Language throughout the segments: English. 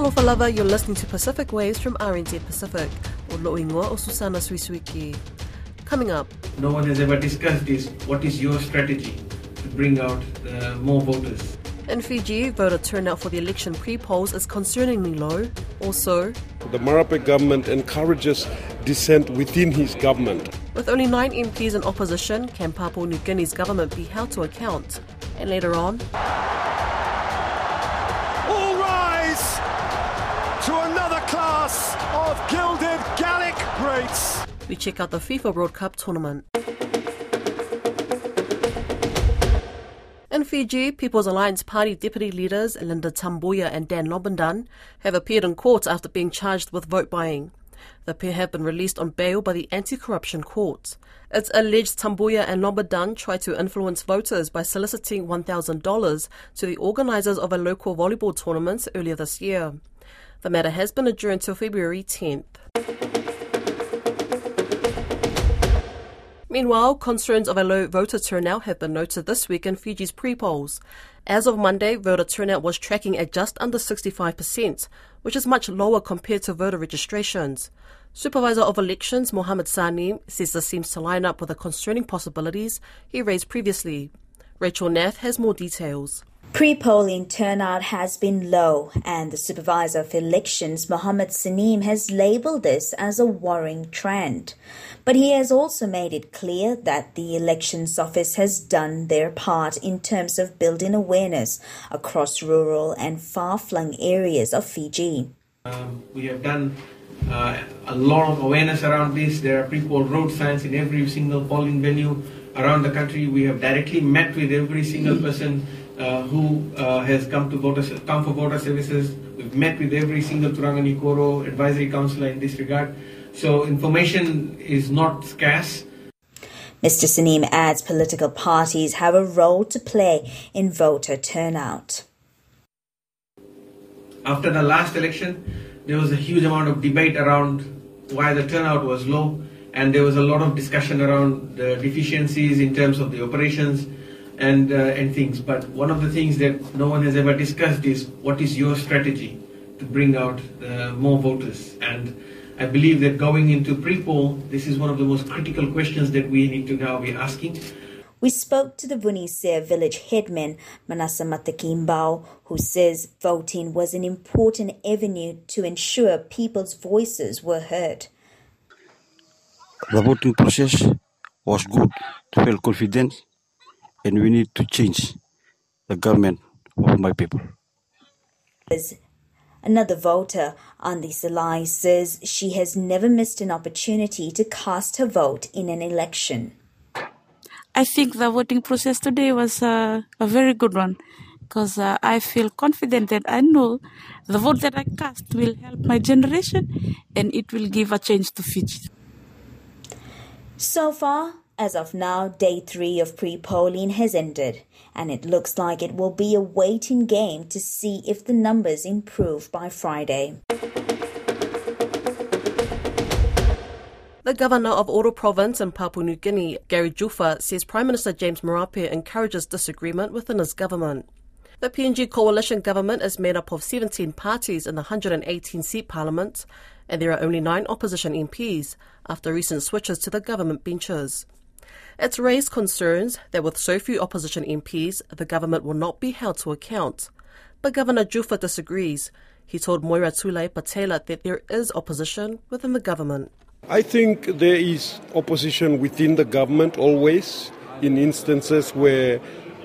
Talofa lava, you're listening to Pacific Waves from RNZ Pacific, o Loingoa o Susana Suisuiki. Coming up, no one has ever discussed this. what is your strategy to bring out uh, more voters. in Fiji, voter turnout for the election pre-polls is concerningly low. Also, The Marape government encourages dissent within his government. with only nine MPs in opposition, can Papua New Guinea's government be held to account? And later on, of gilded Gallic greats. we check out the FIFA World Cup tournament. In Fiji, People's Alliance Party deputy leaders Lynda Tabuya and Dan Lobendahn have appeared in court after being charged with vote buying. The pair have been released on bail by the anti-corruption court. It's alleged Tabuya and Lobendahn tried to influence voters by soliciting $1,000 to the organisers of a local volleyball tournament earlier this year. The matter has been adjourned till February 10th. Meanwhile, concerns of a low voter turnout have been noted this week in Fiji's pre-polls. As of Monday, voter turnout was tracking at just under 65%, which is much lower compared to voter registrations. Supervisor of Elections Mohammed Saneem says this seems to line up with the concerning possibilities he raised previously. Rachel Nath has more details. Pre polling turnout has been low, and the supervisor of elections, Mohammed Saneem, has labelled this as a worrying trend. But he has also made it clear that the elections office has done their part in terms of building awareness across rural and far flung areas of Fiji. Um, we have done uh, a lot of awareness around this. There are pre-poll road signs in every single polling venue around the country. We have directly met with every single person uh, who uh, has come to voter come for voter services. We've met with every single Turaga ni Koro advisory councillor in this regard. So information is not scarce. Mr. Saneem adds political parties have a role to play in voter turnout. After the last election, there was a huge amount of debate around why the turnout was low, and there was a lot of discussion around the deficiencies in terms of the operations and uh, and things. But one of the things that no one has ever discussed is what is your strategy to bring out uh, more voters. And I believe that going into pre-poll, this is one of the most critical questions that we need to now be asking. We spoke to the Vunisea village headman, Manasa Matakimbao, who says voting was an important avenue to ensure people's voices were heard. The voting process was good, I felt confident, and we need to change the government of my people. As Another voter, Adi Salai, says she has never missed an opportunity to cast her vote in an election. I think the voting process today was uh, a very good one because uh, I feel confident that I know the vote that I cast will help my generation and it will give a change to Fiji. So far, as of now, day three of pre polling has ended, and it looks like it will be a waiting game to see if the numbers improve by Friday. The governor of Oro Province in Papua New Guinea, Gary Juffa, says Prime Minister James Marape encourages disagreement within his government. The PNG coalition government is made up of 17 parties in the 118 seat parliament, and there are only nine opposition MPs after recent switches to the government benches. It's raised concerns that with so few opposition MPs, the government will not be held to account. But Governor Juffa disagrees. He told Moera Tuilaepa-Taylor that there is opposition within the government. I think there is opposition within the government always, in instances where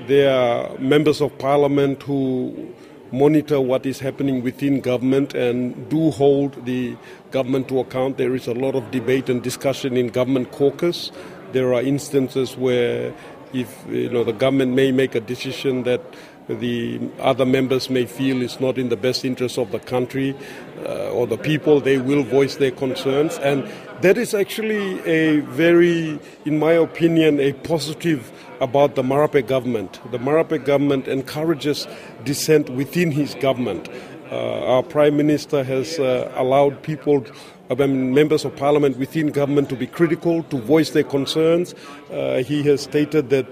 there are members of parliament who monitor what is happening within government and do hold the government to account. There is a lot of debate and discussion in government caucus. There are instances where if you know the government may make a decision that the other members may feel is not in the best interest of the country uh, or the people, they will voice their concerns. And that is actually a very, in my opinion, a positive about the Marape government. The Marape government encourages dissent within his government. Uh, our prime minister has uh, allowed people, members of parliament within government to be critical, to voice their concerns. Uh, he has stated that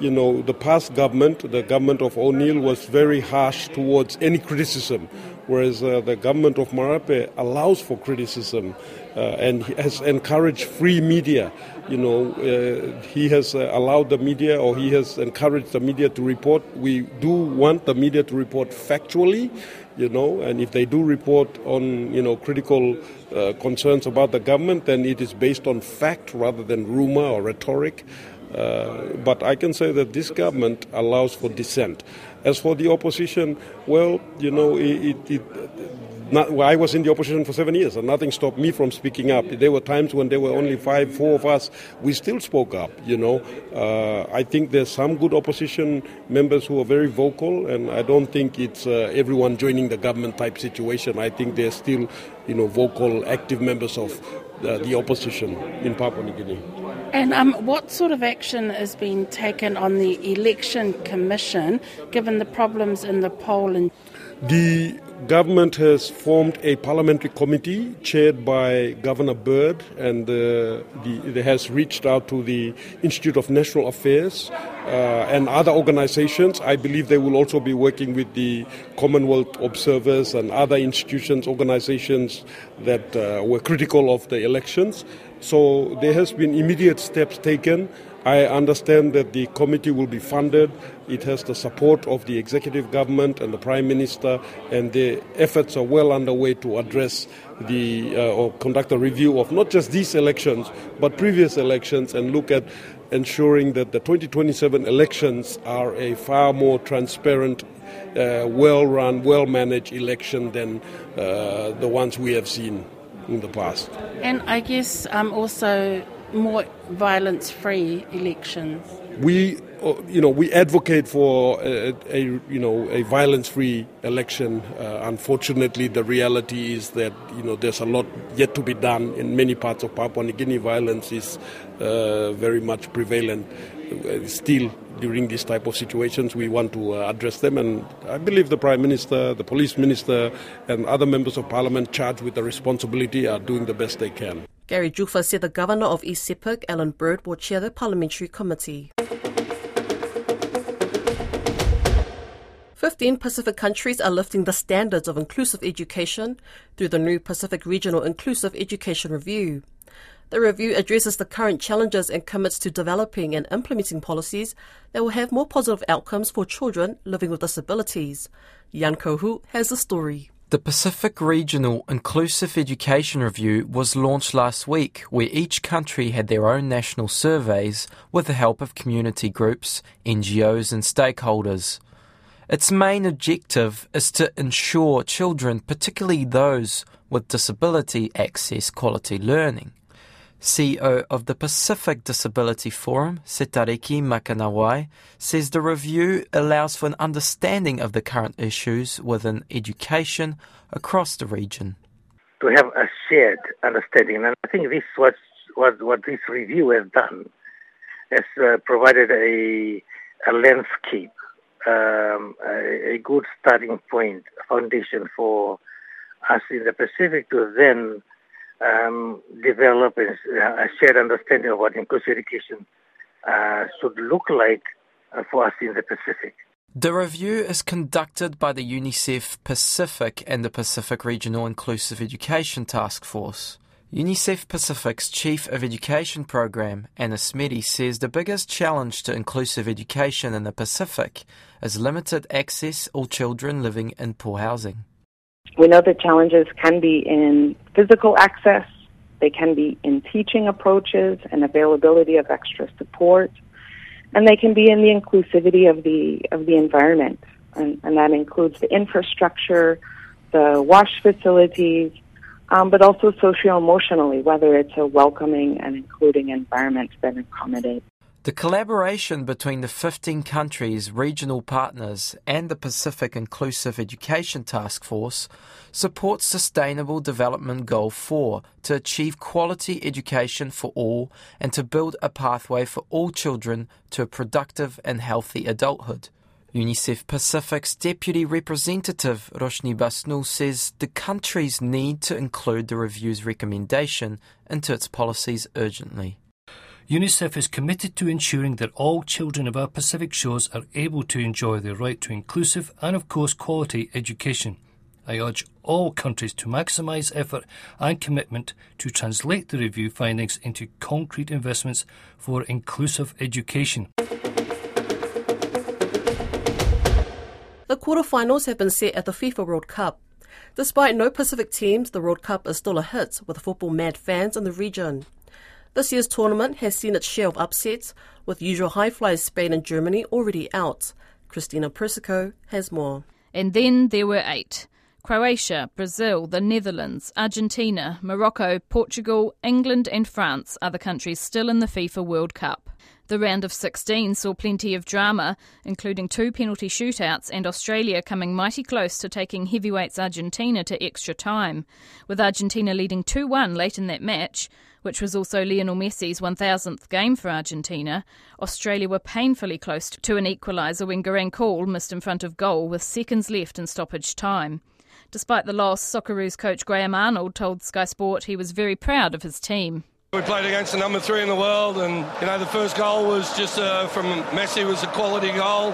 you know, the past government, the government of O'Neill, was very harsh towards any criticism, whereas uh, the government of Marape allows for criticism uh, and has encouraged free media. You know, uh, he has uh, allowed the media or he has encouraged the media to report. We do want the media to report factually, you know, and if they do report on, you know, critical uh, concerns about the government, then it is based on fact rather than rumor or rhetoric. Uh, but I can say that this government allows for dissent. As for the opposition, well, you know, it, it, it not, well, I was in the opposition for seven years, and nothing stopped me from speaking up. There were times when there were only five, four of us. We still spoke up. You know, uh, I think there's some good opposition members who are very vocal, and I don't think it's uh, everyone joining the government type situation. I think there's still, you know, vocal, active members of uh, the opposition in Papua New Guinea. And um, what sort of action is being taken on the election commission, given the problems in the poll? And the government has formed a parliamentary committee chaired by Governor Bird, and the, it has reached out to the Institute of National Affairs uh, and other organizations. I believe they will also be working with the Commonwealth observers and other institutions, organizations that uh, were critical of the elections. So there has been immediate steps taken. I understand that the committee will be funded. It has the support of the executive government and the prime minister, and the efforts are well underway to address the uh, or conduct a review of not just these elections but previous elections and look at ensuring that the 2027 elections are a far more transparent, uh, well-run, well-managed election than uh, the ones we have seen in the past. And I guess um, also more violence-free elections. We, you know, we advocate for a, a you know a violence-free election. Uh, unfortunately, the reality is that you know there's a lot yet to be done in many parts of Papua New Guinea. Violence is uh, very much prevalent uh, still during these type of situations we want to uh, address them and i believe the prime minister the police minister and other members of parliament charged with the responsibility are doing the best they can Gary Juffa said the governor of East Sepik, Alan Bird, will chair the parliamentary committee. Fifteen Pacific countries are lifting the standards of inclusive education through the new Pacific Regional Inclusive Education Review. The review addresses the current challenges and commits to developing and implementing policies that will have more positive outcomes for children living with disabilities. Jan Kohu has the story. The Pacific Regional Inclusive Education Review was launched last week, where each country had their own national surveys with the help of community groups, NGOs, and stakeholders. Its main objective is to ensure children, particularly those with disability, access quality learning. CEO of the Pacific Disability Forum, Setareki Macanawai, says the review allows for an understanding of the current issues within education across the region. To have a shared understanding, and I think this was what, what this review has done, has uh, provided a, a landscape, um, a, a good starting point, foundation for us in the Pacific to then um, develop a, a, shared understanding of what inclusive education uh, should look like uh, for us in the Pacific. The review is conducted by the UNICEF Pacific and the Pacific Regional Inclusive Education Task Force. UNICEF Pacific's Chief of Education Program, Anna Smitty, says the biggest challenge to inclusive education in the Pacific is limited access or children living in poor housing. We know the challenges can be in physical access, they can be in teaching approaches and availability of extra support, and they can be in the inclusivity of the of the environment, and, and that includes the infrastructure, the wash facilities, um, but also socio-emotionally, whether it's a welcoming and including environment that accommodates. The collaboration between the 15 countries, regional partners, and the Pacific Inclusive Education Task Force supports Sustainable Development Goal 4 to achieve quality education for all and to build a pathway for all children to a productive and healthy adulthood. UNICEF Pacific's Deputy Representative Roshni Basnul says the countries need to include the review's recommendation into its policies urgently. UNICEF is committed to ensuring that all children of our Pacific shores are able to enjoy their right to inclusive and, of course, quality education. I urge all countries to maximise effort and commitment to translate the review findings into concrete investments for inclusive education. The quarterfinals have been set at the FIFA World Cup. Despite no Pacific teams, the World Cup is still a hit with football mad fans in the region. This year's tournament has seen its share of upsets, with usual high flyers Spain and Germany already out. Christina Persico has more. And then there were eight. Croatia, Brazil, the Netherlands, Argentina, Morocco, Portugal, England, and France are the countries still in the FIFA World Cup. The round of 16 saw plenty of drama, including two penalty shootouts and Australia coming mighty close to taking heavyweights Argentina to extra time, with Argentina leading 2 1 late in that match, which was also Lionel Messi's 1000th game for Argentina. Australia were painfully close to an equaliser when Garang Kuol missed in front of goal with seconds left in stoppage time. Despite the loss, Socceroos coach Graham Arnold told Sky Sport he was very proud of his team. We played against the number three in the world, and you know the first goal was just uh, from Messi was a quality goal.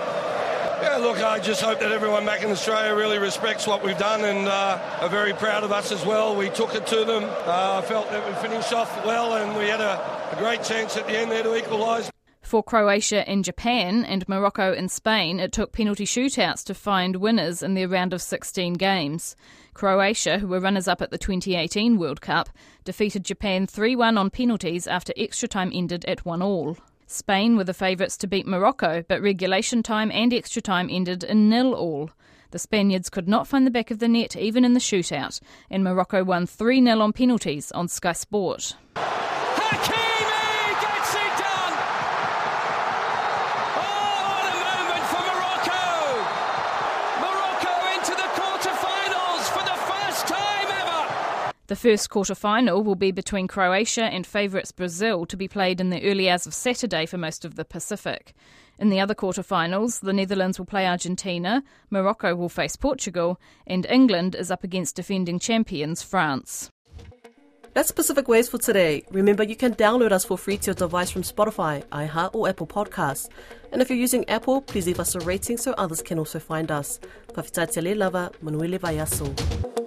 Yeah, look, I just hope that everyone back in Australia really respects what we've done and uh, are very proud of us as well. We took it to them. Uh, I felt that we finished off well, and we had a, a great chance at the end there to equalise. For Croatia and Japan and Morocco and Spain, it took penalty shootouts to find winners in their round of 16 games. Croatia, who were runners up at the 2018 World Cup, defeated Japan 3 1 on penalties after extra time ended at 1 all. Spain were the favourites to beat Morocco, but regulation time and extra time ended in nil all. The Spaniards could not find the back of the net even in the shootout, and Morocco won 3 0 on penalties on Sky Sport. The first quarter final will be between Croatia and favourites Brazil to be played in the early hours of Saturday for most of the Pacific. In the other quarter-finals, the Netherlands will play Argentina, Morocco will face Portugal, and England is up against defending champions France. That's Pacific Waves for today. Remember, you can download us for free to your device from Spotify, iHeart, or Apple Podcasts. And if you're using Apple, please leave us a rating so others can also find us. Pafitatele lava, Manuele Vayasu.